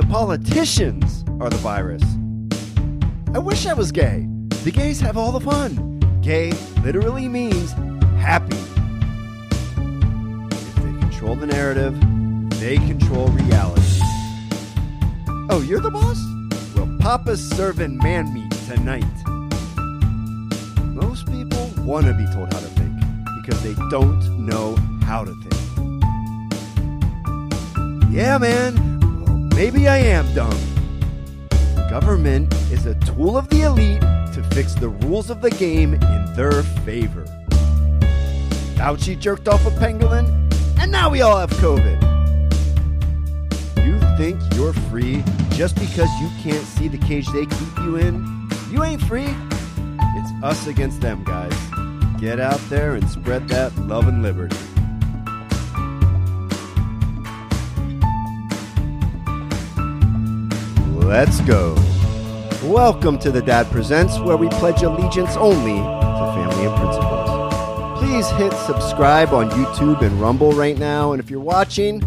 The politicians are the virus. I wish I was gay. The gays have all the fun. Gay literally means happy. If they control the narrative, they control reality. Oh, you're the boss? Well, Papa's serving man meat tonight. Most people want to be told how to think because they don't know how to think. Yeah, man. Maybe I am dumb. Government is a tool of the elite to fix the rules of the game in their favor. Fauci jerked off a pangolin, and now we all have COVID. You think you're free just because you can't see the cage they keep you in? You ain't free. It's us against them, guys. Get out there and spread that love and liberty. Let's go. Welcome to the Dad Presents, where we pledge allegiance only to family and principles. Please hit subscribe on YouTube and Rumble right now. And if you're watching,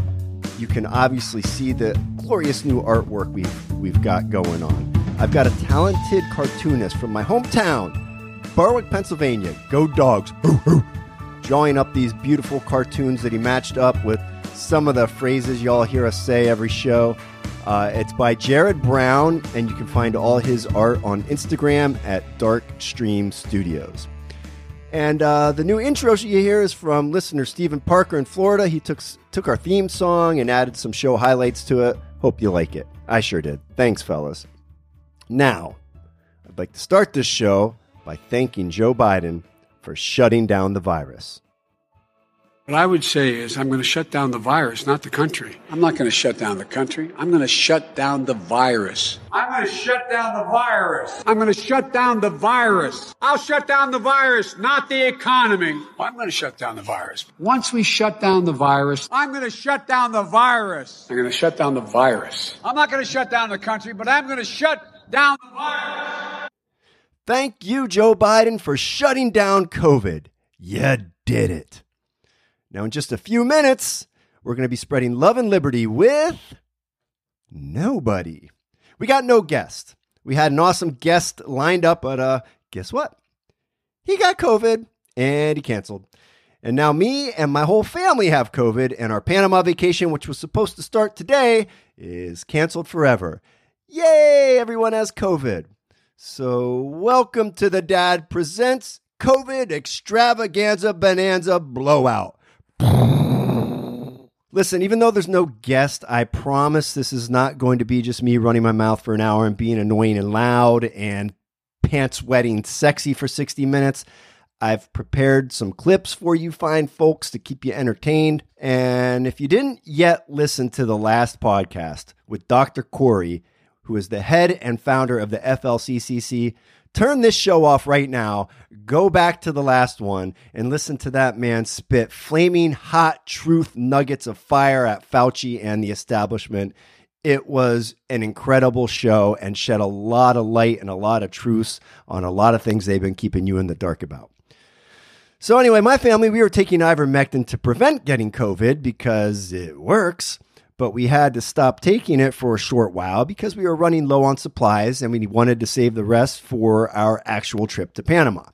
you can obviously see the glorious new artwork we've, we've got going on. I've got a talented cartoonist from my hometown, Berwick, Pennsylvania. Go dogs. Drawing up these beautiful cartoons that he matched up with some of the phrases y'all hear us say every show. Uh, it's by Jared Brown, and you can find all his art on Instagram at Darkstream Studios. And uh, the new intro you hear is from listener Stephen Parker in Florida. He took took our theme song and added some show highlights to it. Hope you like it. I sure did. Thanks, fellas. Now, I'd like to start this show by thanking Joe Biden for shutting down the virus. What I would say is, I'm going to shut down the virus, not the country. I'm not going to shut down the country. I'm going to shut down the virus. I'm going to shut down the virus. I'm going to shut down the virus. I'll shut down the virus, not the economy. I'm going to shut down the virus. Once we shut down the virus, I'm going to shut down the virus. I'm going to shut down the virus. I'm not going to shut down the country, but I'm going to shut down the virus. Thank you, Joe Biden, for shutting down COVID. You did it. Now, in just a few minutes, we're going to be spreading love and liberty with nobody. We got no guest. We had an awesome guest lined up, but uh, guess what? He got COVID and he canceled. And now me and my whole family have COVID, and our Panama vacation, which was supposed to start today, is canceled forever. Yay, everyone has COVID. So, welcome to the Dad Presents COVID Extravaganza Bonanza Blowout. Listen, even though there's no guest, I promise this is not going to be just me running my mouth for an hour and being annoying and loud and pants wetting sexy for 60 minutes. I've prepared some clips for you fine folks to keep you entertained. And if you didn't yet listen to the last podcast with Dr. Kory, who is the head and founder of the FLCCC, turn this show off right now, go back to the last one, and listen to that man spit flaming hot truth nuggets of fire at Fauci and the establishment. It was an incredible show and shed a lot of light and a lot of truths on a lot of things they've been keeping you in the dark about. So, anyway, my family, we were taking ivermectin to prevent getting COVID because it works but we had to stop taking it for a short while because we were running low on supplies and we wanted to save the rest for our actual trip to Panama.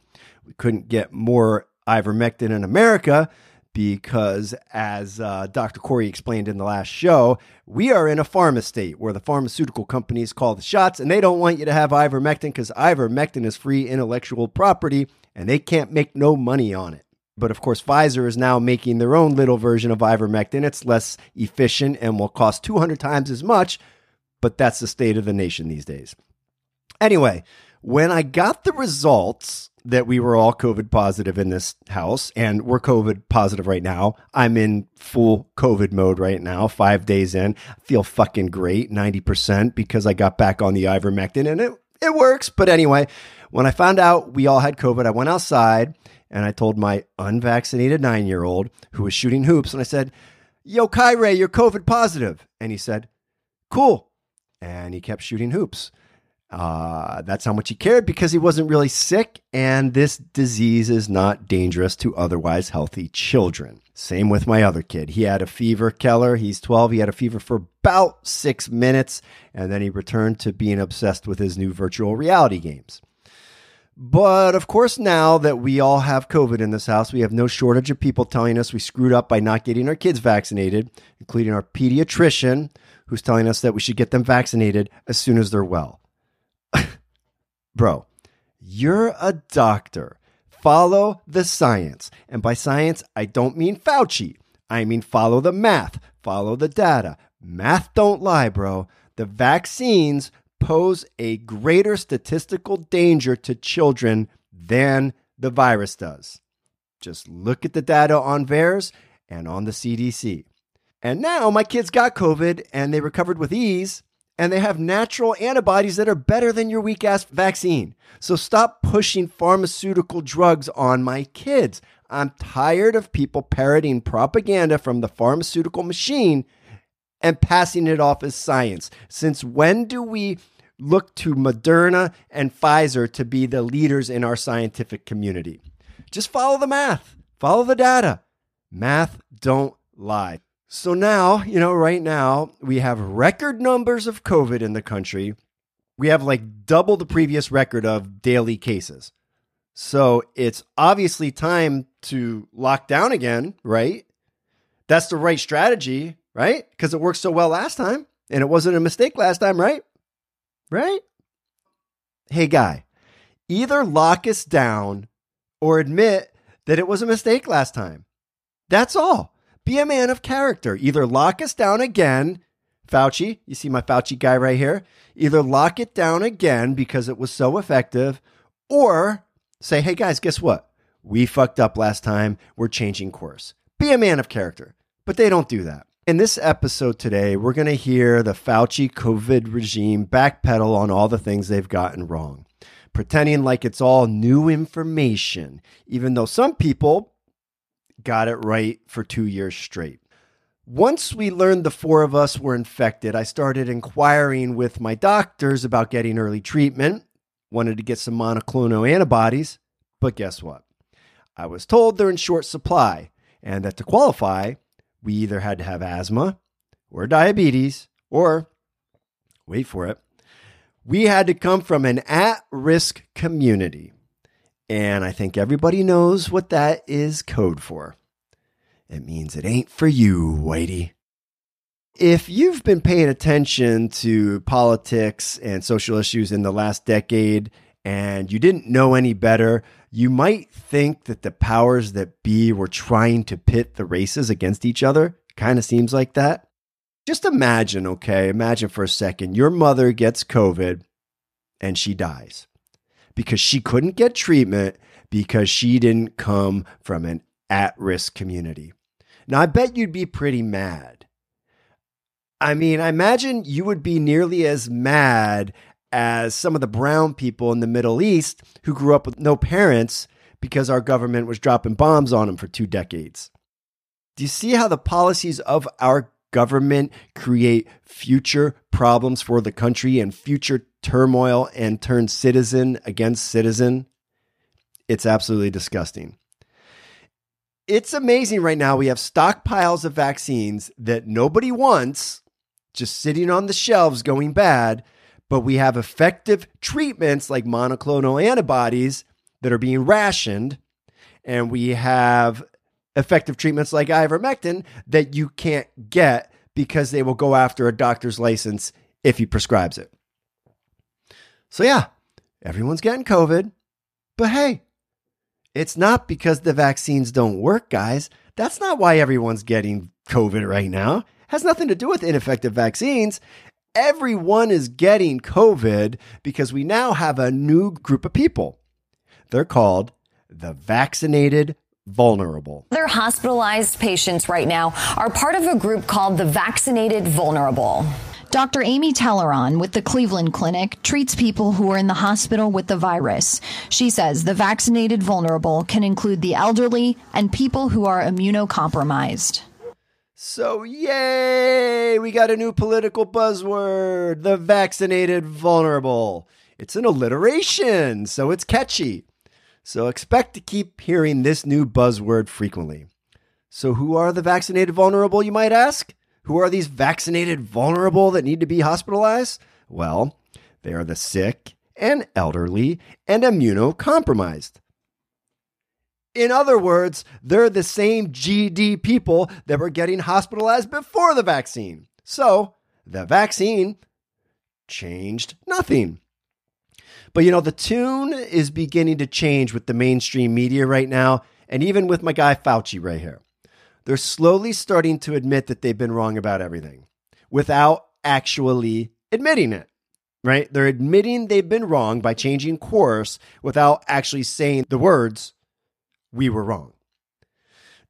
We couldn't get more ivermectin in America because, as uh, Dr. Kory explained in the last show, we are in a pharma state where the pharmaceutical companies call the shots and they don't want you to have ivermectin because ivermectin is free intellectual property and they can't make no money on it. But of course, Pfizer is now making their own little version of ivermectin. It's less efficient and will cost 200 times as much, but that's the state of the nation these days. Anyway, when I got the results that we were all COVID positive in this house, and we're COVID positive right now, I'm in full COVID mode right now, five days in. I feel fucking great, 90%, because I got back on the ivermectin and it, it works. But anyway, when I found out we all had COVID, I went outside and I told my unvaccinated nine year old who was shooting hoops, and I said, Yo, Kyrie, you're COVID positive. And he said, Cool. And he kept shooting hoops. Uh, that's how much he cared because he wasn't really sick, and this disease is not dangerous to otherwise healthy children. Same with my other kid. He had a fever, Keller. He's 12. He had a fever for about six minutes, and then he returned to being obsessed with his new virtual reality games. But of course, now that we all have COVID in this house, we have no shortage of people telling us we screwed up by not getting our kids vaccinated, including our pediatrician, who's telling us that we should get them vaccinated as soon as they're well. Bro, you're a doctor. Follow the science. And by science, I don't mean Fauci. I mean follow the math, follow the data. Math don't lie, bro. The vaccines pose a greater statistical danger to children than the virus does. Just look at the data on VAERS and on the CDC. And now my kids got COVID and they recovered with ease, and they have natural antibodies that are better than your weak ass vaccine. So stop pushing pharmaceutical drugs on my kids. I'm tired of people parroting propaganda from the pharmaceutical machine and passing it off as science. Since when do we look to Moderna and Pfizer to be the leaders in our scientific community? Just follow the math, follow the data. Math don't lie. So now, you know, right now, we have record numbers of COVID in the country. We have like double the previous record of daily cases. So it's obviously time to lock down again, right? That's the right strategy right? Because it worked so well last time and it wasn't a mistake last time, right? Right? Hey, guy, either lock us down or admit that it was a mistake last time. That's all. Be a man of character. Either lock us down again, Fauci, you see my Fauci guy right here. Either lock it down again because it was so effective, or say, hey guys, guess what? We fucked up last time. We're changing course. Be a man of character. But they don't do that. In this episode today, we're going to hear the Fauci COVID regime backpedal on all the things they've gotten wrong, pretending like it's all new information, even though some people got it right for two years straight. Once we learned the four of us were infected, I started inquiring with my doctors about getting early treatment, wanted to get some monoclonal antibodies, but guess what? I was told they're in short supply and that to qualify, we either had to have asthma or diabetes, or wait for it, we had to come from an at risk community. And I think everybody knows what that is code for. It means it ain't for you, Whitey. If you've been paying attention to politics and social issues in the last decade and you didn't know any better, you might think that the powers that be were trying to pit the races against each other. Kind of seems like that. Just imagine, okay? Imagine for a second your mother gets COVID and she dies because she couldn't get treatment because she didn't come from an at risk community. Now, I bet you'd be pretty mad. I mean, I imagine you would be nearly as mad as some of the brown people in the Middle East who grew up with no parents because our government was dropping bombs on them for two decades. Do you see how the policies of our government create future problems for the country and future turmoil and turn citizen against citizen? It's absolutely disgusting. It's amazing right now. We have stockpiles of vaccines that nobody wants just sitting on the shelves going bad but we have effective treatments like monoclonal antibodies that are being rationed, and we have effective treatments like ivermectin that you can't get because they will go after a doctor's license if he prescribes it. So, yeah, everyone's getting COVID, but hey, it's not because the vaccines don't work, guys. That's not why everyone's getting COVID right now. It has nothing to do with ineffective vaccines everyone is getting COVID because we now have a new group of people. They're called the vaccinated vulnerable. Other hospitalized patients right now are part of a group called the vaccinated vulnerable. Dr. Amy Telleron with the Cleveland Clinic treats people who are in the hospital with the virus. She says the vaccinated vulnerable can include the elderly and people who are immunocompromised. So, yay, we got a new political buzzword the vaccinated vulnerable. It's an alliteration, so it's catchy. So, expect to keep hearing this new buzzword frequently. So, who are the vaccinated vulnerable, you might ask? Who are these vaccinated vulnerable that need to be hospitalized? Well, they are the sick and elderly and immunocompromised. In other words, they're the same GD people that were getting hospitalized before the vaccine. So the vaccine changed nothing. But you know, the tune is beginning to change with the mainstream media right now, and even with my guy Fauci right here. They're slowly starting to admit that they've been wrong about everything without actually admitting it, right? They're admitting they've been wrong by changing course without actually saying the words, we were wrong.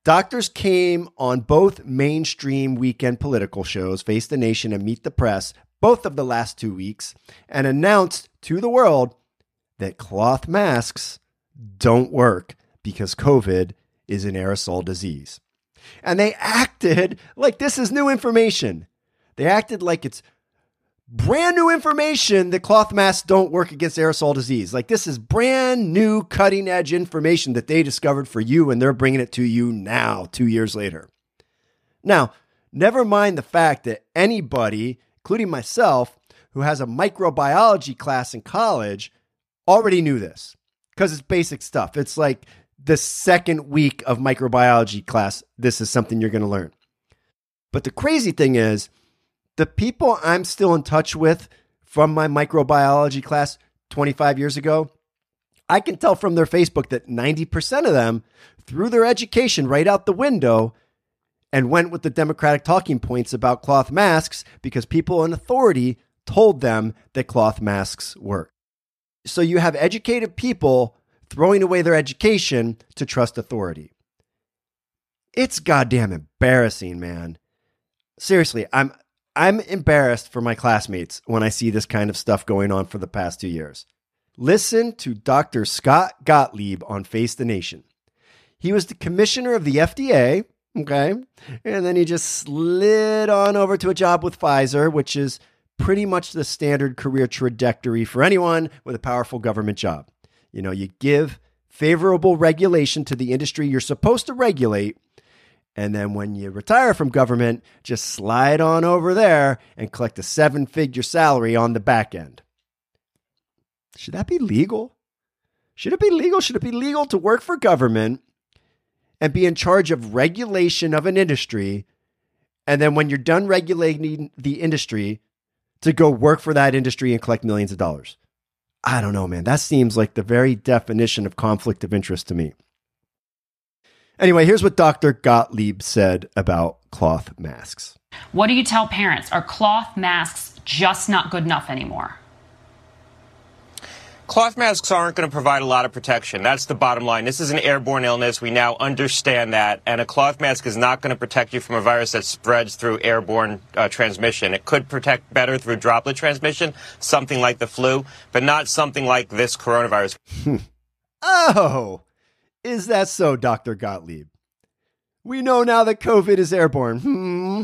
Doctors came on both mainstream weekend political shows, Face the Nation and Meet the Press, both of the last two weeks, and announced to the world that cloth masks don't work because COVID is an aerosol disease. And they acted like this is new information. They acted like it's brand new information that cloth masks don't work against aerosol disease. Like this is brand new cutting edge information that they discovered for you and they're bringing it to you now, 2 years later. Now, never mind the fact that anybody, including myself, who has a microbiology class in college already knew this because it's basic stuff. It's like the second week of microbiology class, this is something you're going to learn. But the crazy thing is, the people I'm still in touch with from my microbiology class 25 years ago, I can tell from their Facebook that 90% of them threw their education right out the window and went with the Democratic talking points about cloth masks because people in authority told them that cloth masks work. So you have educated people throwing away their education to trust authority. It's goddamn embarrassing, man. Seriously, I'm I'm embarrassed for my classmates when I see this kind of stuff going on for the past two years. Listen to Dr. Scott Gottlieb on Face the Nation. He was the commissioner of the FDA, okay? And then he just slid on over to a job with Pfizer, which is pretty much the standard career trajectory for anyone with a powerful government job. You know, you give favorable regulation to the industry you're supposed to regulate and then when you retire from government, just slide on over there and collect a seven figure salary on the back end. Should that be legal? Should it be legal? Should it be legal to work for government and be in charge of regulation of an industry? And then when you're done regulating the industry, to go work for that industry and collect millions of dollars? I don't know, man. That seems like the very definition of conflict of interest to me. Anyway, here's what Dr. Gottlieb said about cloth masks. What do you tell parents? Are cloth masks just not good enough anymore? Cloth masks aren't going to provide a lot of protection. That's the bottom line. This is an airborne illness. We now understand that. And a cloth mask is not going to protect you from a virus that spreads through airborne uh, transmission. It could protect better through droplet transmission, something like the flu, but not something like this coronavirus. oh, is that so, Dr. Gottlieb? We know now that COVID is airborne. Hmm.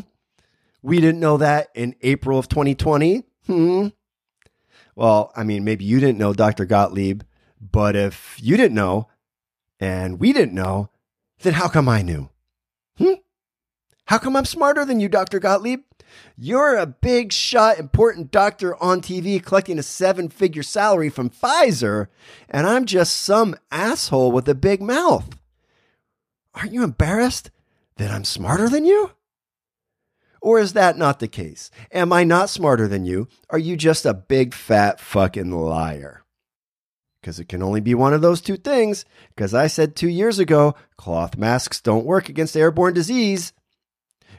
We didn't know that in April of 2020. Hmm. Well, I mean, maybe you didn't know, Dr. Gottlieb, but if you didn't know and we didn't know, then how come I knew? Hmm? How come I'm smarter than you, Dr. Gottlieb? You're a big shot, important doctor on TV collecting a seven figure salary from Pfizer, and I'm just some asshole with a big mouth. Aren't you embarrassed that I'm smarter than you? Or is that not the case? Am I not smarter than you? Are you just a big fat fucking liar? Because it can only be one of those two things. Because I said two years ago, cloth masks don't work against airborne disease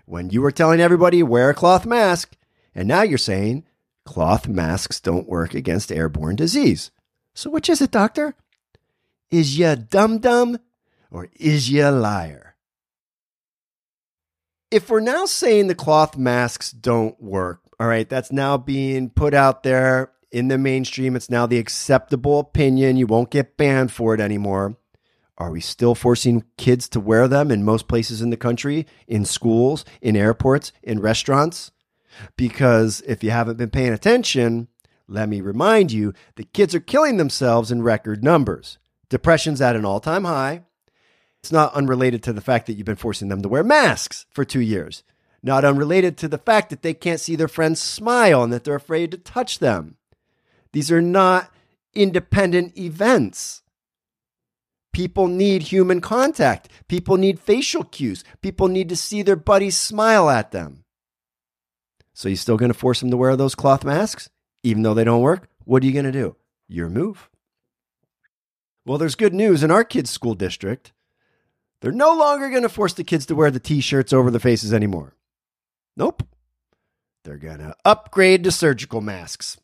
when you were telling everybody wear a cloth mask, and now you're saying cloth masks don't work against airborne disease. So which is it, doctor? Is ya dum dum or is ya liar? If we're now saying the cloth masks don't work, all right, that's now being put out there in the mainstream. It's now the acceptable opinion. You won't get banned for it anymore. Are we still forcing kids to wear them in most places in the country, in schools, in airports, in restaurants? Because if you haven't been paying attention, let me remind you the kids are killing themselves in record numbers. Depression's at an all time high. It's not unrelated to the fact that you've been forcing them to wear masks for two years. Not unrelated to the fact that they can't see their friends smile and that they're afraid to touch them. These are not independent events. People need human contact. People need facial cues. People need to see their buddies smile at them. So, you're still going to force them to wear those cloth masks, even though they don't work? What are you going to do? Your move. Well, there's good news in our kids' school district. They're no longer going to force the kids to wear the t shirts over their faces anymore. Nope. They're going to upgrade to surgical masks.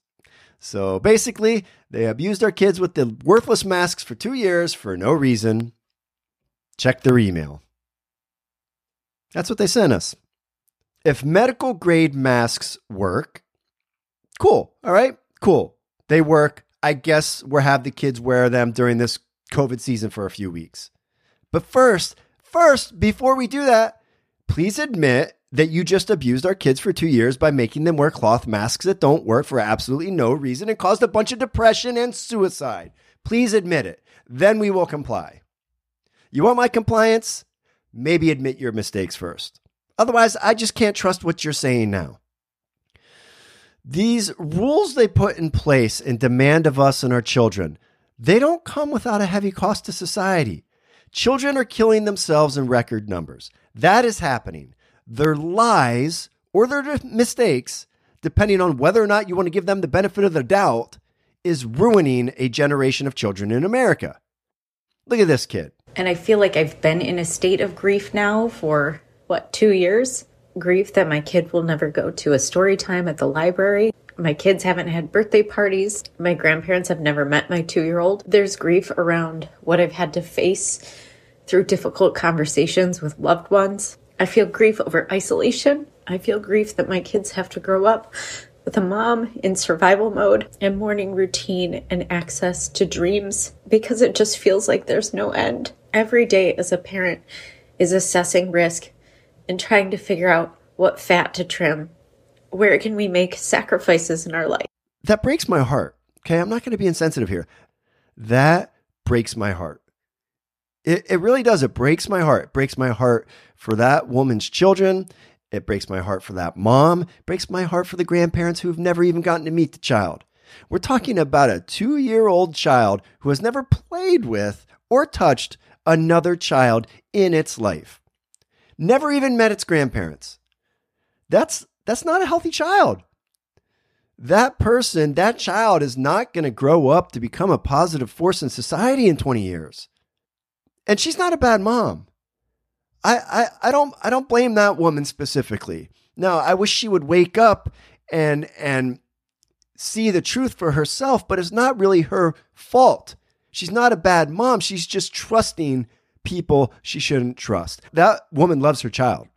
So basically, they abused our kids with the worthless masks for two years for no reason. Check their email. That's what they sent us. If medical grade masks work, cool. All right, cool. They work. I guess we'll have the kids wear them during this COVID season for a few weeks. But first, first, before we do that, please admit that you just abused our kids for two years by making them wear cloth masks that don't work for absolutely no reason and caused a bunch of depression and suicide. Please admit it. Then we will comply. You want my compliance? Maybe admit your mistakes first. Otherwise, I just can't trust what you're saying now. These rules they put in place and demand of us and our children, they don't come without a heavy cost to society. Children are killing themselves in record numbers. That is happening their lies or their mistakes, depending on whether or not you want to give them the benefit of the doubt, is ruining a generation of children in America. Look at this kid. And I feel like I've been in a state of grief now for, what, two years? Grief that my kid will never go to a story time at the library. My kids haven't had birthday parties. My grandparents have never met my two year old. There's grief around what I've had to face through difficult conversations with loved ones. I feel grief over isolation. I feel grief that my kids have to grow up with a mom in survival mode and morning routine and access to dreams because it just feels like there's no end. Every day as a parent is assessing risk and trying to figure out what fat to trim. Where can we make sacrifices in our life? That breaks my heart. Okay, I'm not going to be insensitive here. That breaks my heart. It, it really does. It breaks my heart. It breaks my heart for that woman's children. It breaks my heart for that mom. It breaks my heart for the grandparents who have never even gotten to meet the child. We're talking about a two year old child who has never played with or touched another child in its life, never even met its grandparents. That's, that's not a healthy child. That person, that child is not going to grow up to become a positive force in society in 20 years. And she's not a bad mom. I, I, I don't I don't blame that woman specifically. Now, I wish she would wake up and and see the truth for herself, but it's not really her fault. She's not a bad mom. She's just trusting people she shouldn't trust. That woman loves her child.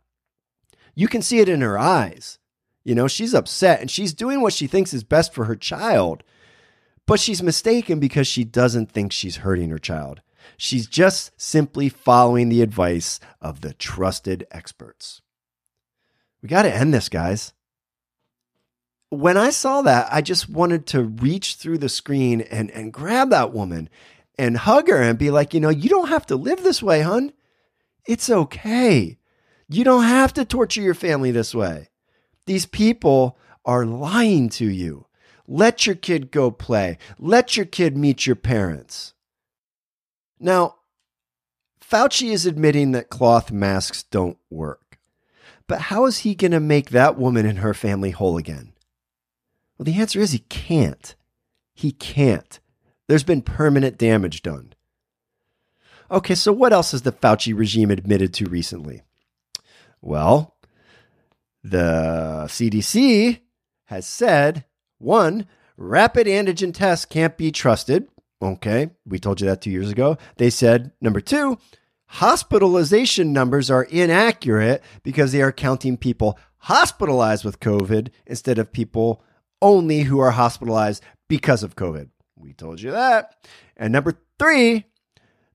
You can see it in her eyes. You know, she's upset and she's doing what she thinks is best for her child, but she's mistaken because she doesn't think she's hurting her child. She's just simply following the advice of the trusted experts. We got to end this, guys. When I saw that, I just wanted to reach through the screen and, and grab that woman and hug her and be like, you know, you don't have to live this way, hun. It's okay. You don't have to torture your family this way. These people are lying to you. Let your kid go play. Let your kid meet your parents. Now, Fauci is admitting that cloth masks don't work. But how is he going to make that woman and her family whole again? Well, the answer is he can't. He can't. There's been permanent damage done. Okay, so what else has the Fauci regime admitted to recently? Well, the CDC has said one, rapid antigen tests can't be trusted. Okay, we told you that two years ago. They said, number two, hospitalization numbers are inaccurate because they are counting people hospitalized with COVID instead of people only who are hospitalized because of COVID. We told you that. And number three,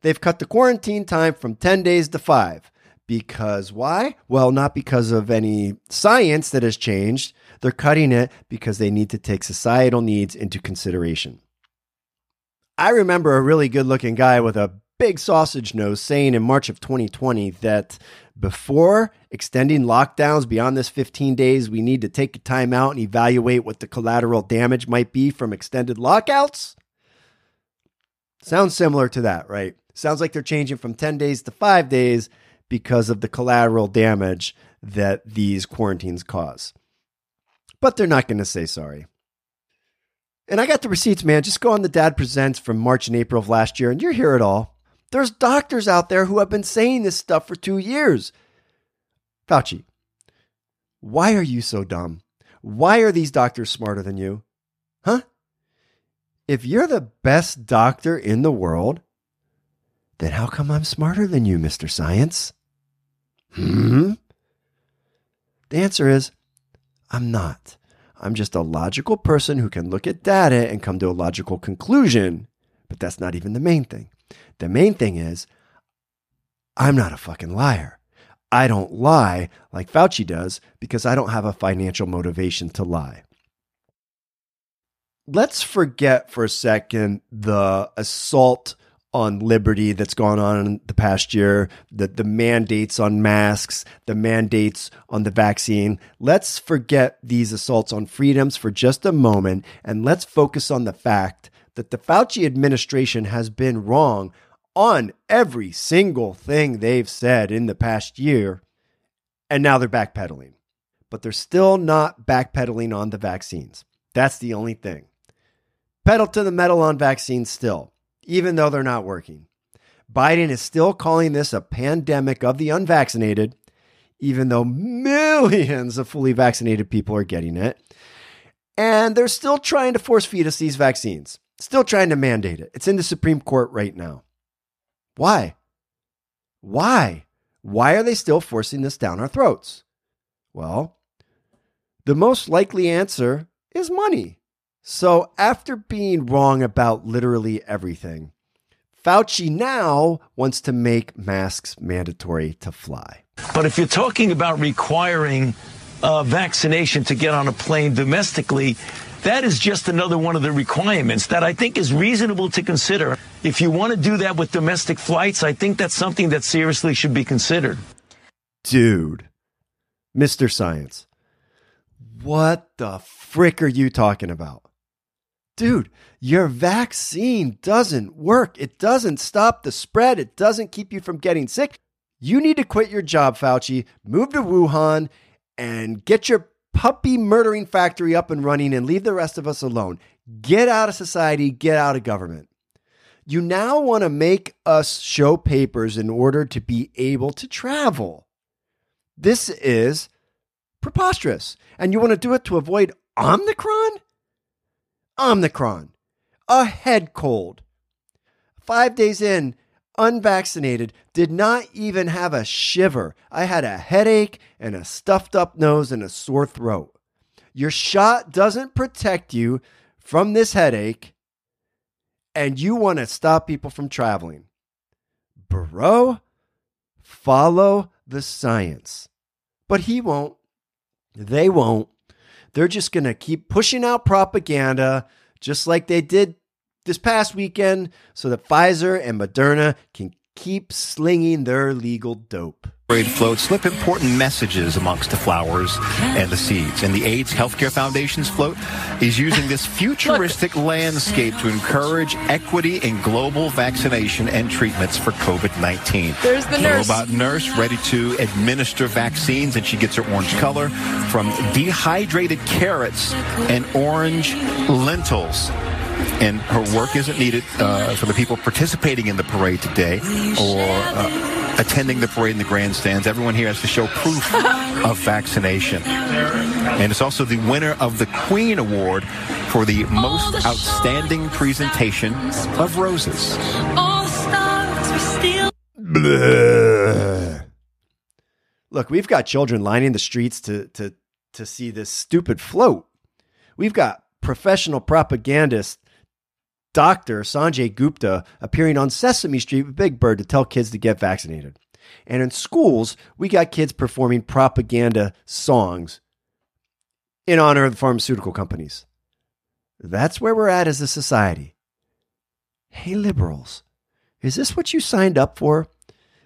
They've cut the quarantine time from 10 days to five. Because why? Well, not because of any science that has changed. They're cutting it because they need to take societal needs into consideration. I remember a really good looking guy with a big sausage nose saying in March of 2020 that before extending lockdowns beyond this 15 days, we need to take a time out and evaluate what the collateral damage might be from extended lockouts. Sounds similar to that, right? Sounds like they're changing from 10 days to five days because of the collateral damage that these quarantines cause. But they're not going to say sorry. And I got the receipts, man. Just go on the Dad Presents from March and April of last year, and you hear it all. There's doctors out there who have been saying this stuff for two years. Fauci, why are you so dumb? Why are these doctors smarter than you? Huh? If you're the best doctor in the world, then how come I'm smarter than you, Mr. Science? Hmm? The answer is I'm not. I'm just a logical person who can look at data and come to a logical conclusion, but that's not even the main thing. The main thing is I'm not a fucking liar. I don't lie like Fauci does because I don't have a financial motivation to lie. Let's forget for a second the assault on liberty that's gone on in the past year, the, the mandates on masks, the mandates on the vaccine. Let's forget these assaults on freedoms for just a moment and let's focus on the fact that the Fauci administration has been wrong on every single thing they've said in the past year. And now they're backpedaling. But they're still not backpedaling on the vaccines. That's the only thing. Pedal to the metal on vaccines still even though they're not working. Biden is still calling this a pandemic of the unvaccinated, even though millions of fully vaccinated people are getting it. And they're still trying to force feed us these vaccines, still trying to mandate it. It's in the Supreme Court right now. Why? Why? Why are they still forcing this down our throats? Well, the most likely answer is money. So, after being wrong about literally everything, Fauci now wants to make masks mandatory to fly. But if you're talking about requiring uh, vaccination to get on a plane domestically, that is just another one of the requirements that I think is reasonable to consider. If you want to do that with domestic flights, I think that's something that seriously should be considered. Dude, Mr. Science, what the frick are you talking about? Dude, your vaccine doesn't work. It doesn't stop the spread, it doesn't keep you from getting sick. You need to quit your job, Fauci, move to Wuhan, and get your puppy murdering factory up and running and leave the rest of us alone. Get out of society, get out of government. You now want to make us show papers in order to be able to travel. This is preposterous. And you want to do it to avoid Omicron? Omicron, a head cold. Five days in, unvaccinated, did not even have a shiver. I had a headache and a stuffed up nose and a sore throat. Your shot doesn't protect you from this headache, and you want to stop people from traveling. Bro, follow the science. But he won't. They won't. They're just going to keep pushing out propaganda just like they did this past weekend so that Pfizer and Moderna can keep slinging their legal dope. Float slip important messages amongst the flowers and the seeds. And the AIDS Healthcare Foundation's float is using this futuristic landscape to encourage equity in global vaccination and treatments for COVID-19. There's the nurse. robot nurse ready to administer vaccines, and she gets her orange color from dehydrated carrots and orange lentils and her work isn't needed uh, for the people participating in the parade today or uh, attending the parade in the grandstands. Everyone here has to show proof of vaccination. And it's also the winner of the Queen Award for the most outstanding presentation of roses. Bleh. Look, we've got children lining the streets to, to, to see this stupid float. We've got professional propagandists Dr. Sanjay Gupta appearing on Sesame Street with Big Bird to tell kids to get vaccinated. And in schools, we got kids performing propaganda songs in honor of the pharmaceutical companies. That's where we're at as a society. Hey, liberals, is this what you signed up for?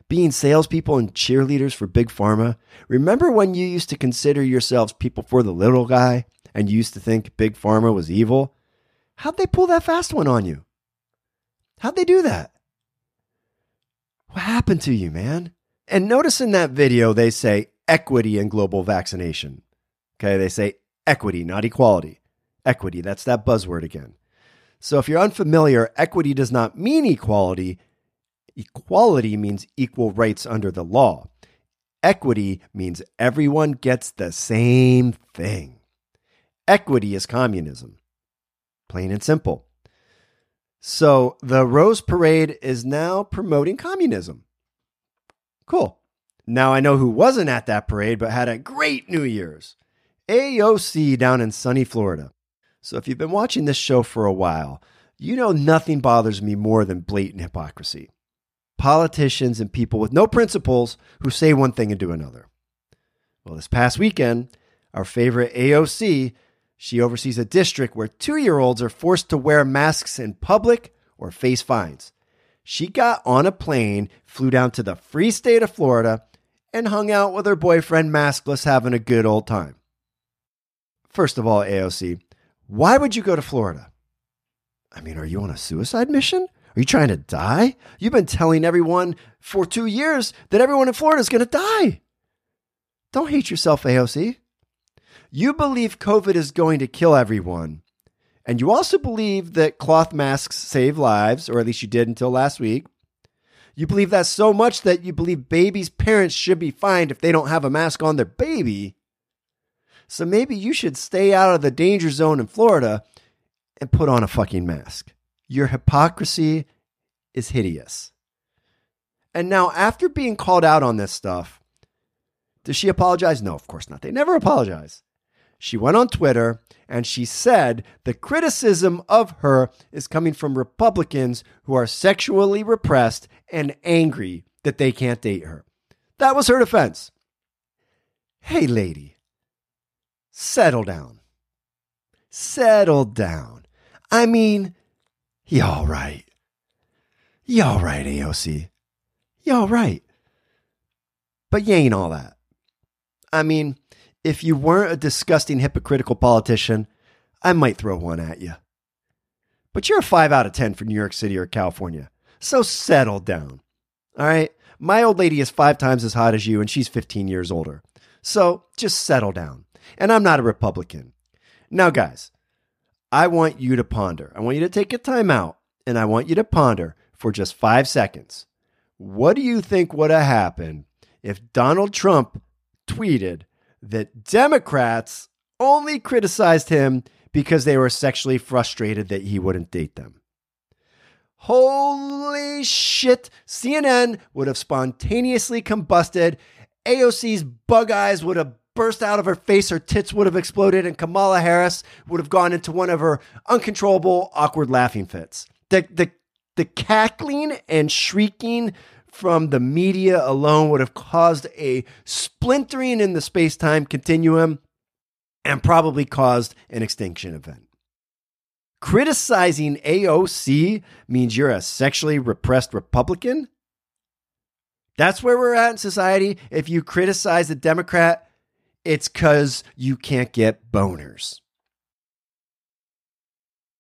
Being salespeople and cheerleaders for Big Pharma? Remember when you used to consider yourselves people for the little guy and you used to think Big Pharma was evil? How'd they pull that fast one on you? How'd they do that? What happened to you, man? And notice in that video, they say equity in global vaccination. Okay, they say equity, not equality. Equity, that's that buzzword again. So if you're unfamiliar, equity does not mean equality. Equality means equal rights under the law. Equity means everyone gets the same thing. Equity is communism. Plain and simple. So the Rose Parade is now promoting communism. Cool. Now I know who wasn't at that parade but had a great New Year's. AOC down in sunny Florida. So if you've been watching this show for a while, you know nothing bothers me more than blatant hypocrisy. Politicians and people with no principles who say one thing and do another. Well, this past weekend, our favorite AOC she oversees a district where two year olds are forced to wear masks in public or face fines. She got on a plane, flew down to the free state of Florida, and hung out with her boyfriend maskless, having a good old time. First of all, AOC, why would you go to Florida? I mean, are you on a suicide mission? Are you trying to die? You've been telling everyone for two years that everyone in Florida is going to die. Don't hate yourself, AOC. You believe COVID is going to kill everyone. And you also believe that cloth masks save lives, or at least you did until last week. You believe that so much that you believe babies' parents should be fined if they don't have a mask on their baby. So maybe you should stay out of the danger zone in Florida and put on a fucking mask. Your hypocrisy is hideous. And now, after being called out on this stuff, does she apologize? No, of course not. They never apologize. She went on Twitter and she said the criticism of her is coming from Republicans who are sexually repressed and angry that they can't date her. That was her defense. Hey, lady, settle down. Settle down. I mean, you all right. You all right, AOC. You all right. But you ain't all that. I mean, if you weren't a disgusting, hypocritical politician, I might throw one at you. But you're a 5 out of 10 for New York City or California. So settle down. All right? My old lady is five times as hot as you, and she's 15 years older. So just settle down. And I'm not a Republican. Now, guys, I want you to ponder. I want you to take a time out, and I want you to ponder for just five seconds. What do you think would have happened if Donald Trump tweeted, that Democrats only criticized him because they were sexually frustrated that he wouldn't date them. Holy shit, CNN would have spontaneously combusted. AOC's bug eyes would have burst out of her face, her tits would have exploded, and Kamala Harris would have gone into one of her uncontrollable, awkward laughing fits. The, the, the cackling and shrieking from the media alone would have caused a splintering in the space time continuum and probably caused an extinction event. Criticizing AOC means you're a sexually repressed Republican? That's where we're at in society. If you criticize a Democrat, it's because you can't get boners.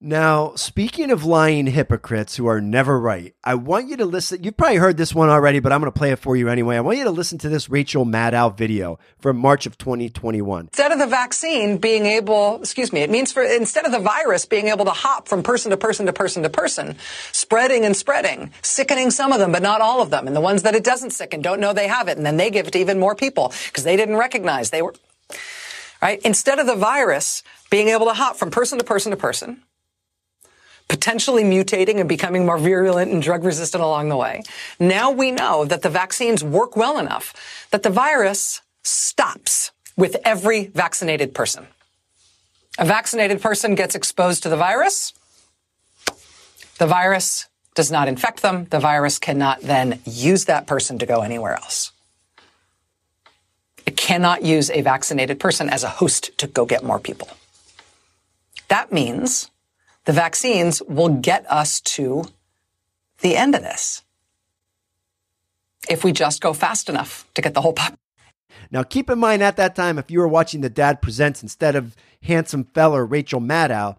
Now, speaking of lying hypocrites who are never right, I want you to listen. You've probably heard this one already, but I'm going to play it for you anyway. I want you to listen to this Rachel Maddow video from March of 2021. Instead of the vaccine being able, excuse me, it means for instead of the virus being able to hop from person to person to person to person, spreading and spreading, sickening some of them, but not all of them. And the ones that it doesn't sicken don't know they have it. And then they give it to even more people because they didn't recognize they were, right? Instead of the virus being able to hop from person to person to person, potentially mutating and becoming more virulent and drug resistant along the way. Now we know that the vaccines work well enough that the virus stops with every vaccinated person. A vaccinated person gets exposed to the virus The virus does not infect them. The virus cannot then use that person to go anywhere else. It cannot use a vaccinated person as a host to go get more people. That means the vaccines will get us to the end of this if we just go fast enough to get the whole population. Now, keep in mind at that time, if you were watching The Dad Presents instead of handsome feller Rachel Maddow,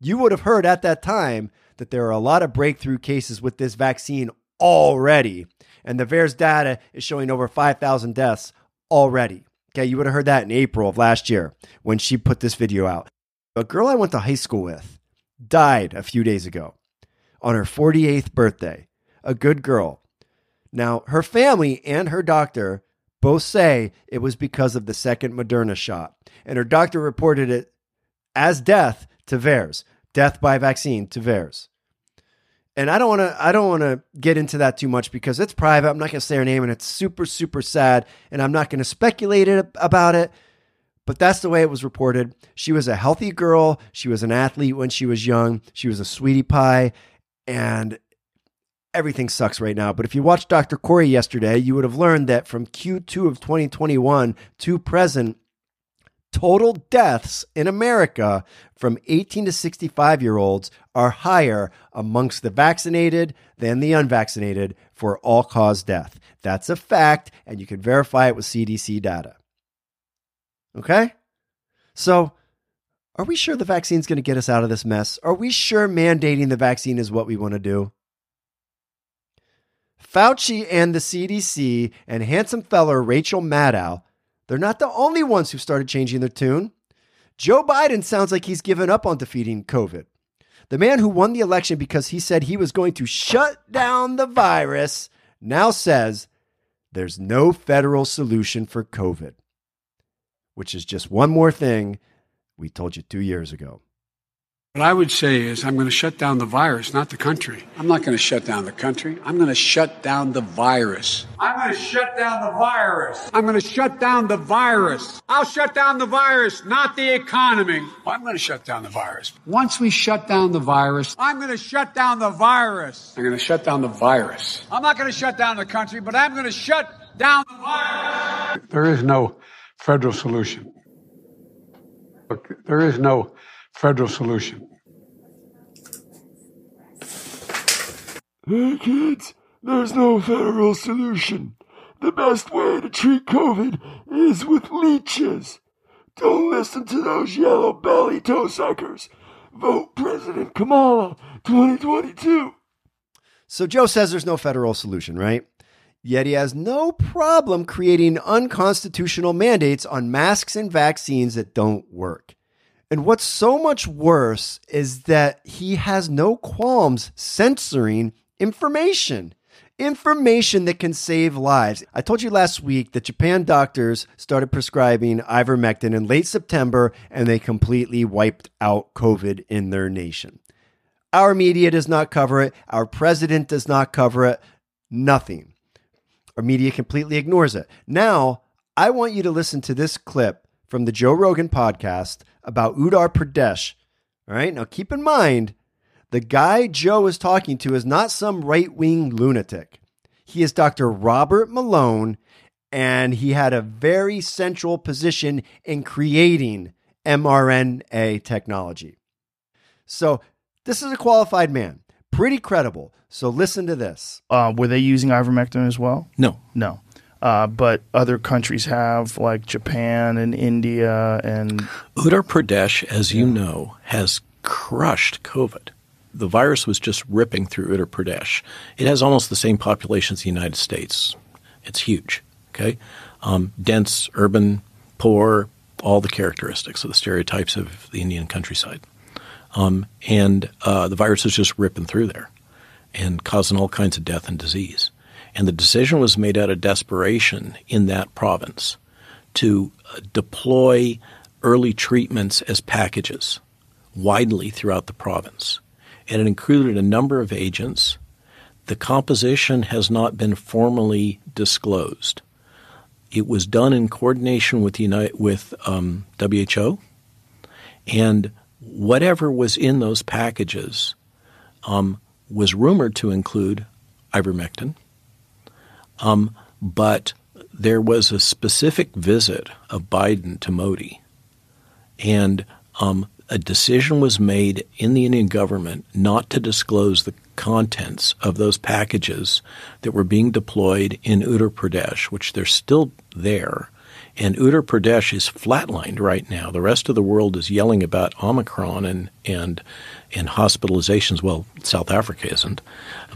you would have heard at that time that there are a lot of breakthrough cases with this vaccine already. And the VAERS data is showing over 5,000 deaths already. Okay, you would have heard that in April of last year when she put this video out. A girl I went to high school with died a few days ago on her 48th birthday. A good girl. Now, her family and her doctor both say it was because of the second Moderna shot. And her doctor reported it as death to VAERS, death by vaccine to VAERS. And I don't want to I don't want to get into that too much because it's private. I'm not going to say her name and it's super super sad and I'm not going to speculate about it. But that's the way it was reported. She was a healthy girl. She was an athlete when she was young. She was a sweetie pie and everything sucks right now. But if you watched Dr. Kory yesterday, you would have learned that from Q2 of 2021 to present, total deaths in America from 18 to 65 year olds are higher amongst the vaccinated than the unvaccinated for all cause death. That's a fact, and you can verify it with CDC data. Okay? So, are we sure the vaccine's going to get us out of this mess? Are we sure mandating the vaccine is what we want to do? Fauci and the CDC and handsome feller Rachel Maddow, they're not the only ones who started changing their tune. Joe Biden sounds like he's given up on defeating COVID. The man who won the election because he said he was going to shut down the virus now says there's no federal solution for COVID, which is just one more thing we told you two years ago. What I would say is, I'm going to shut down the virus, not the country. I'm not going to shut down the country. I'm going to shut down the virus. I'm going to shut down the virus. I'm going to shut down the virus. I'll shut down the virus, not the economy. Well, I'm going to shut down the virus. Once we shut down the virus, I'm going to shut down the virus. I'm going to shut down the virus. I'm not going to shut down the country, but I'm going to shut down the virus. There is no federal solution. Look, there is no federal solution. Hey kids, there's no federal solution. The best way to treat COVID is with leeches. Don't listen to those yellow belly toe suckers. Vote President Kamala 2022. So Joe says there's no federal solution, right? Yet he has no problem creating unconstitutional mandates on masks and vaccines that don't work. And what's so much worse is that he has no qualms censoring information. Information that can save lives. I told you last week that Japan doctors started prescribing ivermectin in late September and they completely wiped out COVID in their nation. Our media does not cover it. Our president does not cover it. Nothing. Our media completely ignores it. Now, I want you to listen to this clip from the Joe Rogan podcast about Uttar Pradesh. All right. Now, keep in mind, the guy Joe is talking to is not some right wing lunatic. He is Dr. Robert Malone, and he had a very central position in creating mRNA technology. So, this is a qualified man, pretty credible. So, listen to this. Uh, were they using ivermectin as well? No. No. Uh, but other countries have, like Japan and India and. Uttar Pradesh, as you know, has crushed COVID. The virus was just ripping through Uttar Pradesh. It has almost the same population as the United States. It's huge. Okay, um, dense, urban, poor, all the characteristics of the stereotypes of the Indian countryside. Um, and uh, the virus is just ripping through there and causing all kinds of death and disease. And the decision was made out of desperation in that province to uh, deploy early treatments as packages widely throughout the province. And it included a number of agents. The composition has not been formally disclosed. It was done in coordination with, United, with um, WHO, and whatever was in those packages um, was rumored to include ivermectin, um, but there was a specific visit of Biden to Modi, and um, a decision was made in the Indian government not to disclose the contents of those packages that were being deployed in Uttar Pradesh, which they're still there. And Uttar Pradesh is flatlined right now. The rest of the world is yelling about Omicron and and and hospitalizations. Well, South Africa isn't,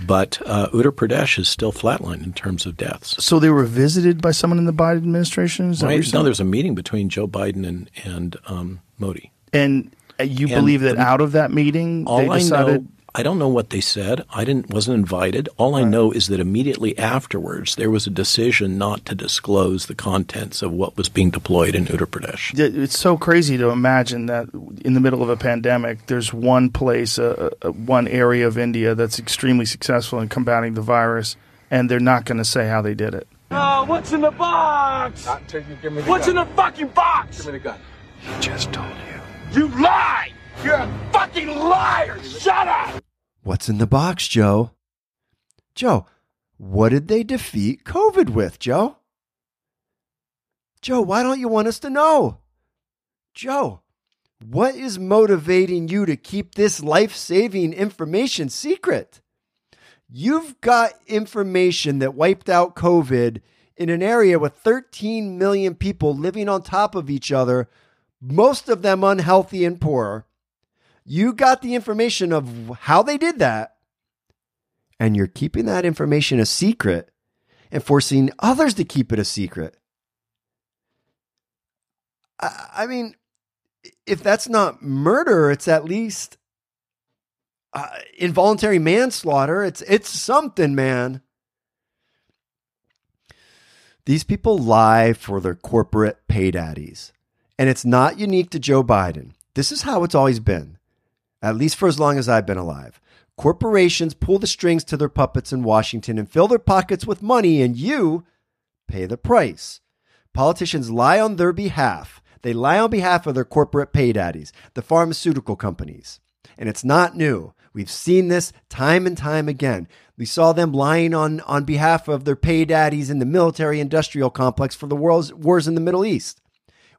but uh, Uttar Pradesh is still flatlined in terms of deaths. So they were visited by someone in the Biden administration. Is that what Right? No, there's a meeting between Joe Biden and and um, Modi. and uh, you And believe that the- out of that meeting All they I decided know, I don't know what they said. I didn't wasn't invited. All I know is that immediately afterwards there was a decision not to disclose the contents of what was being deployed in Uttar Pradesh. It's so crazy to imagine that in the middle of a pandemic, there's one place, uh, uh, one area of India that's extremely successful in combating the virus, and they're not going to say how they did it. Oh, what's in the box? What's in the fucking box? Give me the gun. He just told you. You lie! You're a fucking liar! Shut up! What's in the box, Joe? Joe, what did they defeat COVID with, Joe? Joe, why don't you want us to know? Joe, what is motivating you to keep this life saving information secret? You've got information that wiped out COVID in an area with 13 million people living on top of each other, most of them unhealthy and poor. You got the information of how they did that, and you're keeping that information a secret and forcing others to keep it a secret. I, I mean, if that's not murder, it's at least uh, involuntary manslaughter. It's it's something, man. These people lie for their corporate pay daddies. And it's not unique to Joe Biden. This is how it's always been, at least for as long as I've been alive. Corporations pull the strings to their puppets in Washington and fill their pockets with money, and you pay the price. Politicians lie on their behalf. They lie on behalf of their corporate pay daddies, the pharmaceutical companies. And it's not new. We've seen this time and time again. We saw them lying on, on behalf of their pay daddies in the military industrial complex for the world's wars in the Middle East.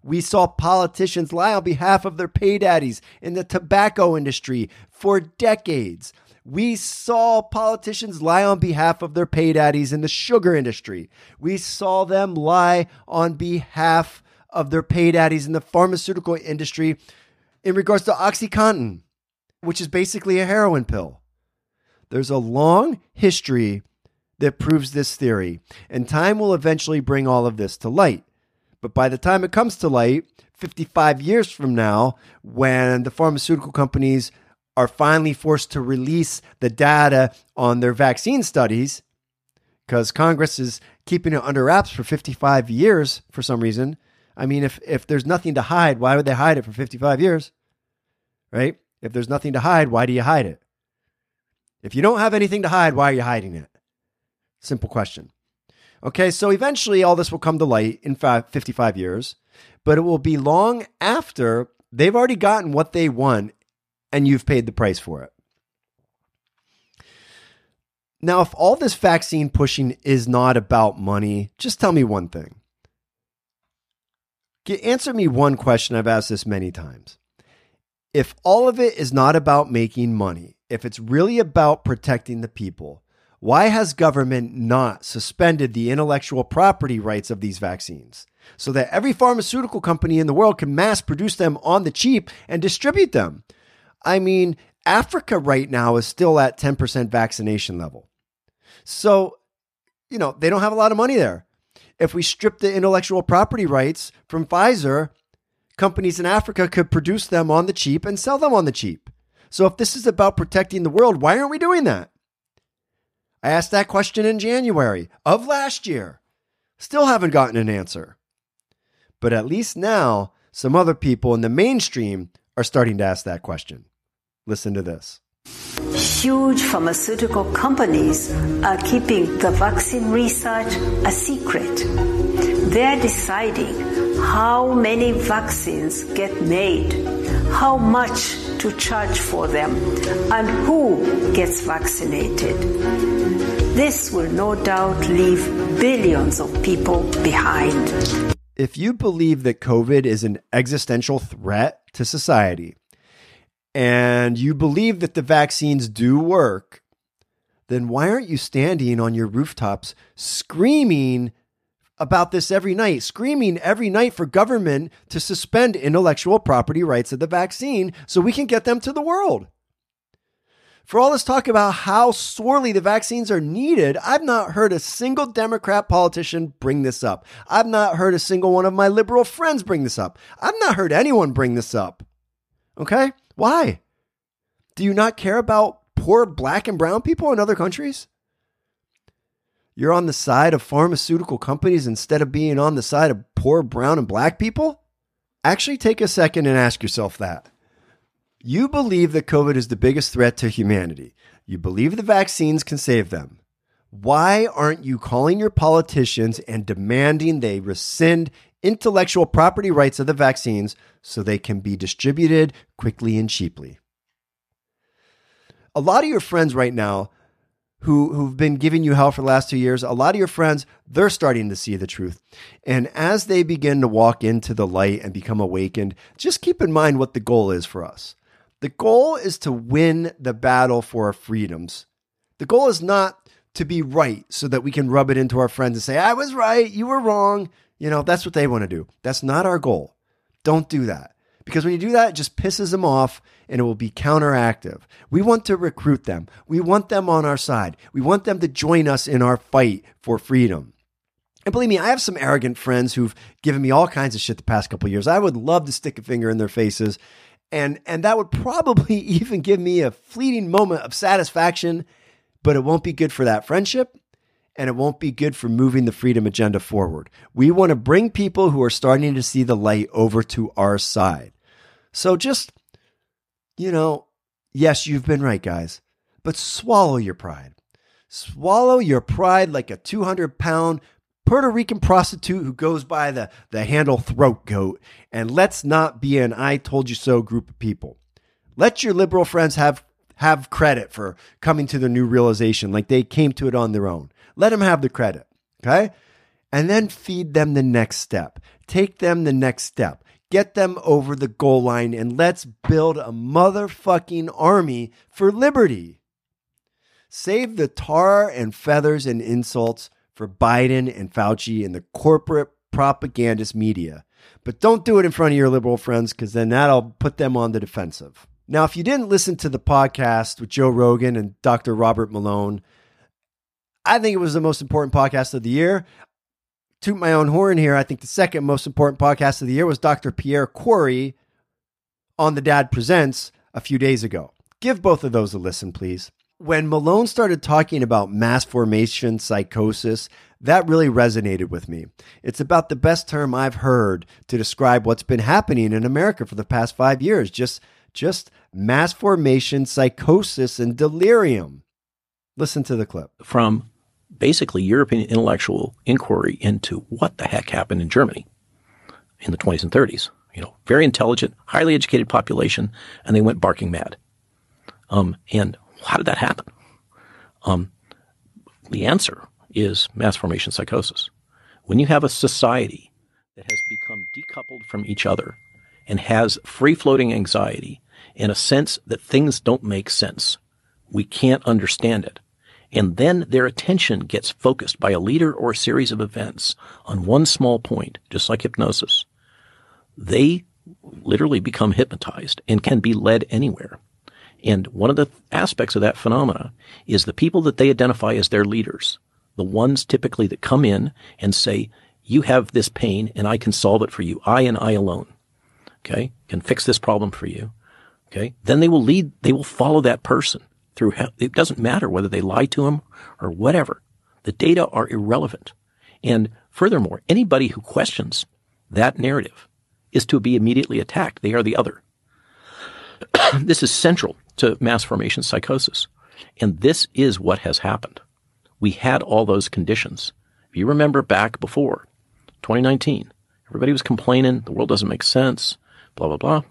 We saw politicians lie on behalf of their pay daddies in the tobacco industry for decades. We saw politicians lie on behalf of their pay daddies in the sugar industry. We saw them lie on behalf of their pay daddies in the pharmaceutical industry in regards to Oxycontin, which is basically a heroin pill. There's a long history that proves this theory, and time will eventually bring all of this to light. But by the time it comes to light, 55 years from now, when the pharmaceutical companies are finally forced to release the data on their vaccine studies, because Congress is keeping it under wraps for 55 years for some reason. I mean, if, if there's nothing to hide, why would they hide it for 55 years? Right? If there's nothing to hide, why do you hide it? If you don't have anything to hide, why are you hiding it? Simple question. Okay, so eventually all this will come to light in fa- 55 years, but it will be long after they've already gotten what they want and you've paid the price for it. Now, if all this vaccine pushing is not about money, just tell me one thing. Answer me one question. I've asked this many times. If all of it is not about making money, if it's really about protecting the people, why has government not suspended the intellectual property rights of these vaccines so that every pharmaceutical company in the world can mass produce them on the cheap and distribute them? I mean, Africa right now is still at 10% vaccination level. So, you know, they don't have a lot of money there. If we strip the intellectual property rights from Pfizer, companies in Africa could produce them on the cheap and sell them on the cheap. So, if this is about protecting the world, why aren't we doing that? I asked that question in January of last year. Still haven't gotten an answer. But at least now, some other people in the mainstream are starting to ask that question. Listen to this. Huge pharmaceutical companies are keeping the vaccine research a secret. They're deciding how many vaccines get made, how much to charge for them, and who gets vaccinated. This will no doubt leave billions of people behind. If you believe that COVID is an existential threat to society, and you believe that the vaccines do work, then why aren't you standing on your rooftops screaming about this every night, screaming every night for government to suspend intellectual property rights of the vaccine so we can get them to the world? For all this talk about how sorely the vaccines are needed, I've not heard a single Democrat politician bring this up. I've not heard a single one of my liberal friends bring this up. I've not heard anyone bring this up. Okay? Why? Do you not care about poor black and brown people in other countries? You're on the side of pharmaceutical companies instead of being on the side of poor brown and black people? Actually, take a second and ask yourself that. You believe that COVID is the biggest threat to humanity. You believe the vaccines can save them. Why aren't you calling your politicians and demanding they rescind intellectual property rights of the vaccines so they can be distributed quickly and cheaply? A lot of your friends right now who, who've been giving you hell for the last two years, a lot of your friends, they're starting to see the truth. And as they begin to walk into the light and become awakened, just keep in mind what the goal is for us. The goal is to win the battle for our freedoms. The goal is not to be right so that we can rub it into our friends and say, I was right, you were wrong. You know, that's what they want to do. That's not our goal. Don't do that. Because when you do that, it just pisses them off and it will be counteractive. We want to recruit them. We want them on our side. We want them to join us in our fight for freedom. And believe me, I have some arrogant friends who've given me all kinds of shit the past couple years. I would love to stick a finger in their faces. And, and that would probably even give me a fleeting moment of satisfaction, but it won't be good for that friendship and it won't be good for moving the freedom agenda forward. We want to bring people who are starting to see the light over to our side. So just, you know, yes, you've been right, guys, but swallow your pride. Swallow your pride like a 200 pound Puerto Rican prostitute who goes by the, the handle throat goat. And let's not be an I told you so group of people. Let your liberal friends have, have credit for coming to their new realization like they came to it on their own. Let them have the credit. Okay. And then feed them the next step. Take them the next step. Get them over the goal line and let's build a motherfucking army for liberty. Save the tar and feathers and insults for Biden and Fauci and the corporate propagandist media. But don't do it in front of your liberal friends because then that'll put them on the defensive. Now, if you didn't listen to the podcast with Joe Rogan and Dr. Robert Malone, I think it was the most important podcast of the year toot my own horn here, I think the second most important podcast of the year was Dr. Pierre Kory on The Dad Presents a few days ago. Give both of those a listen, please. When Malone started talking about mass formation psychosis, that really resonated with me. It's about the best term I've heard to describe what's been happening in America for the past five years. Just, just mass formation psychosis and delirium. Listen to the clip. From basically European intellectual inquiry into what the heck happened in Germany in the 20s and 30s. You know, very intelligent, highly educated population, and they went barking mad. Um, and how did that happen? Um, the answer is mass formation psychosis. When you have a society that has become decoupled from each other and has free floating anxiety and a sense that things don't make sense, we can't understand it and then their attention gets focused by a leader or a series of events on one small point, just like hypnosis, they literally become hypnotized and can be led anywhere. And one of the aspects of that phenomena is the people that they identify as their leaders, the ones typically that come in and say, you have this pain and I can solve it for you. I and I alone. Okay. Can fix this problem for you. Okay. Then they will lead, they will follow that person through it doesn't matter whether they lie to him or whatever. The data are irrelevant. And furthermore, anybody who questions that narrative is to be immediately attacked. They are the other. this is central to mass formation psychosis. And this is what has happened. We had all those conditions. If you remember back before 2019, everybody was complaining, the world doesn't make sense, blah, blah, blah.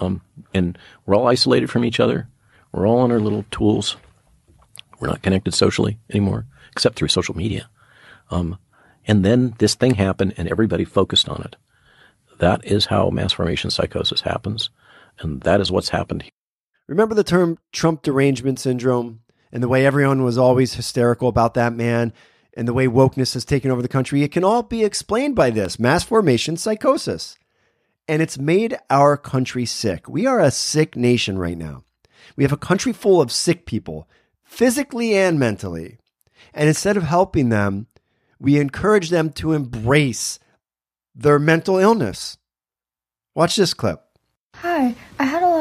Um, and we're all isolated from each other. We're all on our little tools. We're not connected socially anymore, except through social media. Um, and then this thing happened and everybody focused on it. That is how mass formation psychosis happens. And that is what's happened. Remember the term Trump derangement syndrome and the way everyone was always hysterical about that man and the way wokeness has taken over the country? It can all be explained by this mass formation psychosis. And it's made our country sick. We are a sick nation right now. We have a country full of sick people, physically and mentally. And instead of helping them, we encourage them to embrace their mental illness. Watch this clip. Hi,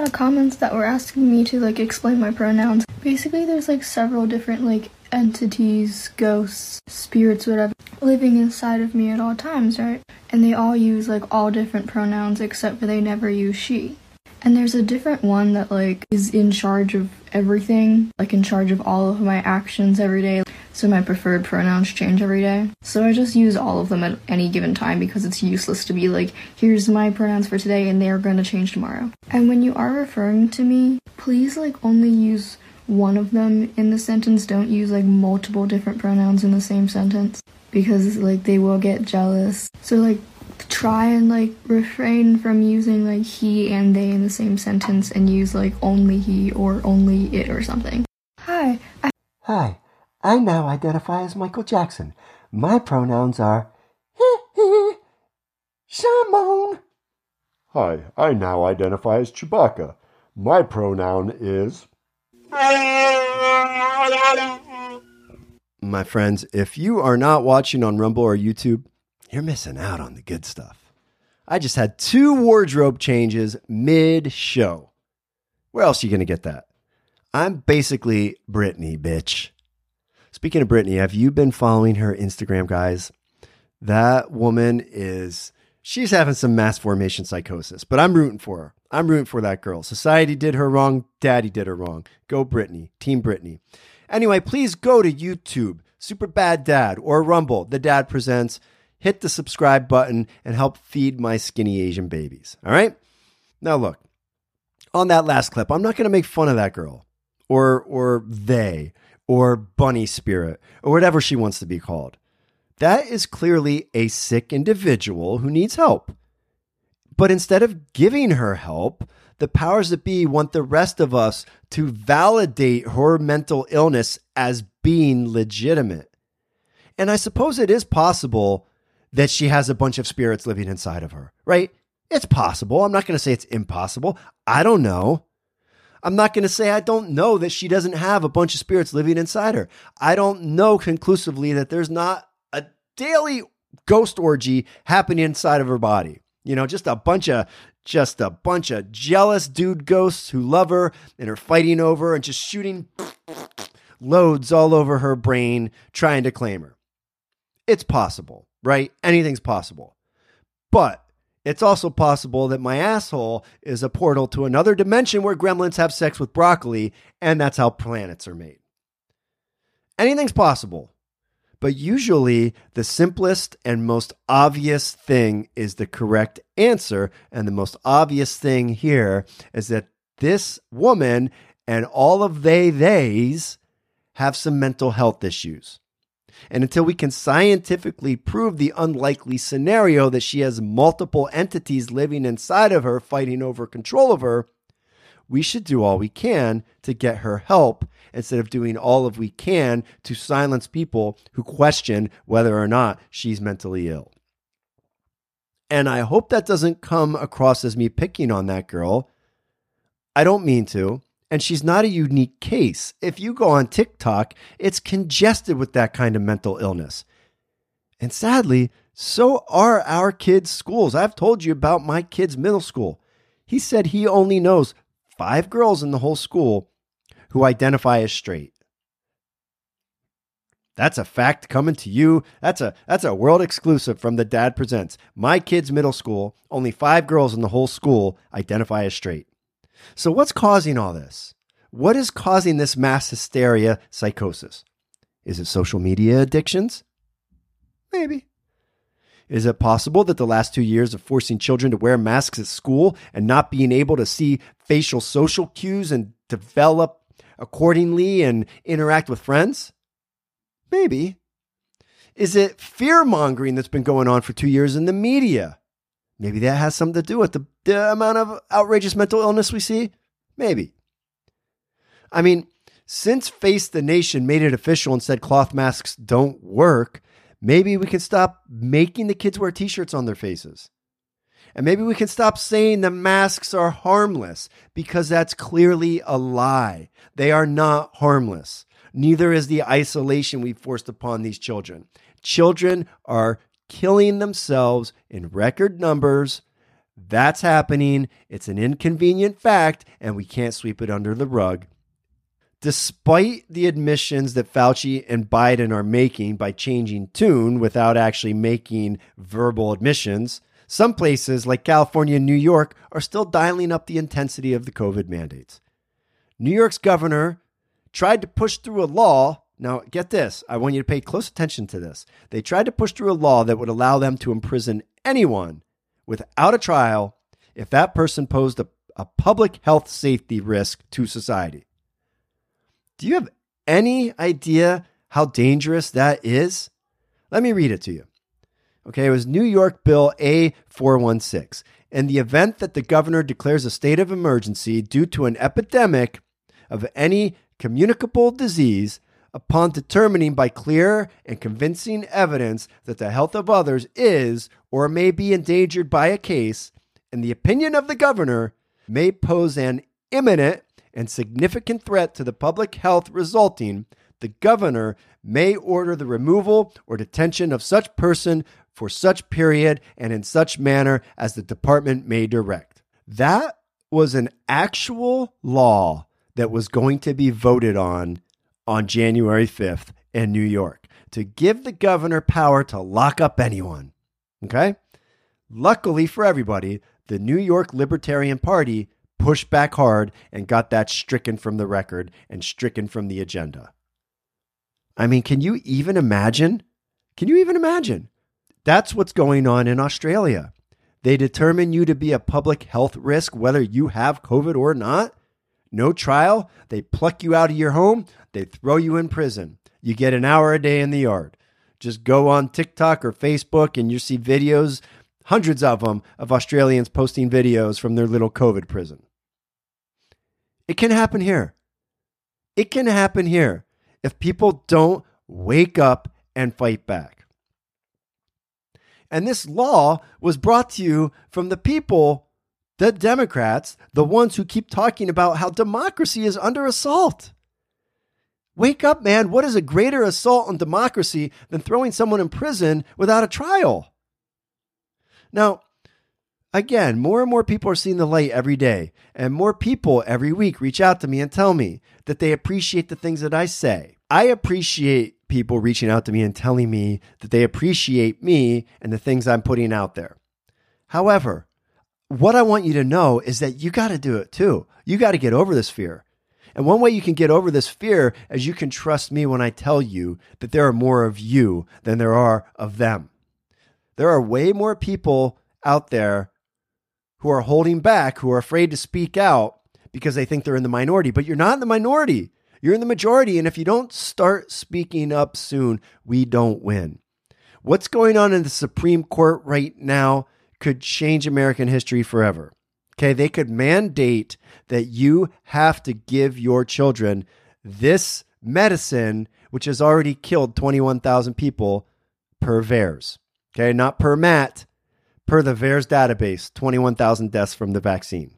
lot of comments that were asking me to like explain my pronouns. Basically, there's like several different like entities, ghosts, spirits, whatever, living inside of me at all times, right? And they all use like all different pronouns except for they never use she. And there's a different one that like is in charge of everything, like in charge of all of my actions every day. So my preferred pronouns change every day. So I just use all of them at any given time because it's useless to be like, here's my pronouns for today and they are going to change tomorrow. And when you are referring to me, please like only use one of them in the sentence. Don't use like multiple different pronouns in the same sentence because like they will get jealous. So like try and like refrain from using like he and they in the same sentence and use like only he or only it or something. Hi. I- Hi, I now identify as Michael Jackson. My pronouns are he, he, Shimon. Hi, I now identify as Chewbacca. My pronoun is. My friends, if you are not watching on Rumble or YouTube, you're missing out on the good stuff. I just had two wardrobe changes mid show. Where else are you going to get that? I'm basically Britney, bitch. Speaking of Britney, have you been following her Instagram, guys? That woman is, she's having some mass formation psychosis, but I'm rooting for her. I'm rooting for that girl. Society did her wrong. Daddy did her wrong. Go Britney. Team Britney. Anyway, please go to YouTube, Super Bad Dad, or Rumble. The Dad Presents. Hit the subscribe button and help feed my skinny Asian babies. All right? Now, look, on that last clip, I'm not going to make fun of that girl or, or they or bunny spirit or whatever she wants to be called. That is clearly a sick individual who needs help. But instead of giving her help, the powers that be want the rest of us to validate her mental illness as being legitimate. And I suppose it is possible that she has a bunch of spirits living inside of her, right? It's possible. I'm not going to say it's impossible. I don't know. I'm not going to say I don't know that she doesn't have a bunch of spirits living inside her. I don't know conclusively that there's not a daily ghost orgy happening inside of her body. You know, just a bunch of just a bunch of jealous dude ghosts who love her and are fighting over and just shooting loads all over her brain trying to claim her. It's possible, right? Anything's possible. But it's also possible that my asshole is a portal to another dimension where gremlins have sex with broccoli, and that's how planets are made. Anything's possible. But usually, the simplest and most obvious thing is the correct answer. And the most obvious thing here is that this woman and all of they, theys have some mental health issues. And until we can scientifically prove the unlikely scenario that she has multiple entities living inside of her fighting over control of her, we should do all we can to get her help instead of doing all of we can to silence people who question whether or not she's mentally ill. And I hope that doesn't come across as me picking on that girl. I don't mean to. And she's not a unique case. If you go on TikTok, it's congested with that kind of mental illness. And sadly, so are our kids' schools. I've told you about my kid's middle school. He said he only knows five girls in the whole school who identify as straight. That's a fact coming to you. That's a that's a world exclusive from the Dad Presents. My kid's middle school, only 5 girls in the whole school identify as straight. So what's causing all this? What is causing this mass hysteria psychosis? Is it social media addictions? Maybe. Is it possible that the last two years of forcing children to wear masks at school and not being able to see facial social cues and develop accordingly and interact with friends? Maybe. Is it fear mongering that's been going on for two years in the media? Maybe that has something to do with the, the amount of outrageous mental illness we see. Maybe. I mean, since Face the Nation made it official and said cloth masks don't work, maybe we can stop making the kids wear t shirts on their faces. And maybe we can stop saying the masks are harmless because that's clearly a lie. They are not harmless. Neither is the isolation we forced upon these children. Children are killing themselves in record numbers. That's happening. It's an inconvenient fact, and we can't sweep it under the rug. Despite the admissions that Fauci and Biden are making by changing tune without actually making verbal admissions, some places like California and New York are still dialing up the intensity of the COVID mandates. New York's governor tried to push through a law. Now, get this, I want you to pay close attention to this. They tried to push through a law that would allow them to imprison anyone without a trial if that person posed a, a public health safety risk to society. Do you have any idea how dangerous that is? Let me read it to you. Okay, it was New York Bill A416. In the event that the governor declares a state of emergency due to an epidemic of any communicable disease, upon determining by clear and convincing evidence that the health of others is or may be endangered by a case, in the opinion of the governor, may pose an imminent and significant threat to the public health resulting, the governor may order the removal or detention of such person for such period and in such manner as the department may direct. That was an actual law that was going to be voted on on January 5th in New York to give the governor power to lock up anyone. Okay? Luckily for everybody, the New York Libertarian Party pushed back hard and got that stricken from the record and stricken from the agenda. I mean, can you even imagine? Can you even imagine? That's what's going on in Australia. They determine you to be a public health risk whether you have COVID or not. No trial. They pluck you out of your home. They throw you in prison. You get an hour a day in the yard. Just go on TikTok or Facebook and you see videos, hundreds of them, of Australians posting videos from their little COVID prison. It can happen here. It can happen here if people don't wake up and fight back. And this law was brought to you from the people, the Democrats, the ones who keep talking about how democracy is under assault. Wake up, man. What is a greater assault on democracy than throwing someone in prison without a trial? Now, again, more and more people are seeing the light every day, and more people every week reach out to me and tell me that they appreciate the things that I say. I appreciate people reaching out to me and telling me that they appreciate me and the things I'm putting out there. However, what I want you to know is that you got to do it too. You got to get over this fear. And one way you can get over this fear is you can trust me when I tell you that there are more of you than there are of them. There are way more people out there who are holding back, who are afraid to speak out because they think they're in the minority, but you're not in the minority. You're in the majority. And if you don't start speaking up soon, we don't win. What's going on in the Supreme Court right now could change American history forever. Okay, they could mandate that you have to give your children this medicine, which has already killed 21,000 people per VAERS. Okay, not per MAT, per the VAERS database, 21,000 deaths from the vaccine.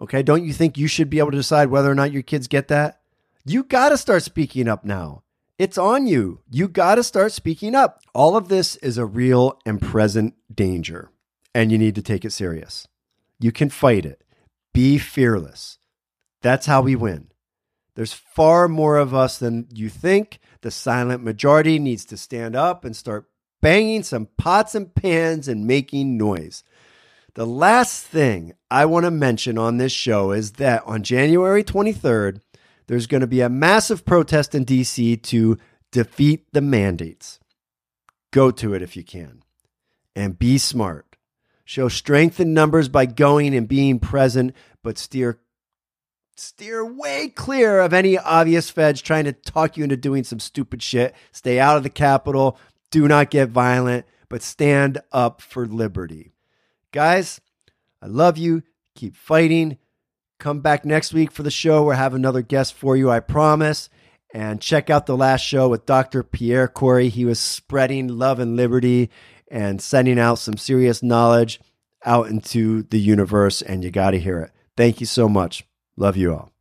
Okay, don't you think you should be able to decide whether or not your kids get that? You got to start speaking up now. It's on you. You got to start speaking up. All of this is a real and present danger, and you need to take it serious. You can fight it. Be fearless. That's how we win. There's far more of us than you think. The silent majority needs to stand up and start banging some pots and pans and making noise. The last thing I want to mention on this show is that on January 23rd, there's going to be a massive protest in DC to defeat the mandates. Go to it if you can. And be smart. Show strength in numbers by going and being present, but steer steer way clear of any obvious feds trying to talk you into doing some stupid shit. Stay out of the Capitol. Do not get violent, but stand up for liberty. Guys, I love you. Keep fighting. Come back next week for the show. We'll have another guest for you, I promise. And check out the last show with Dr. Pierre Kory. He was spreading love and liberty and sending out some serious knowledge out into the universe, and you got to hear it. Thank you so much. Love you all.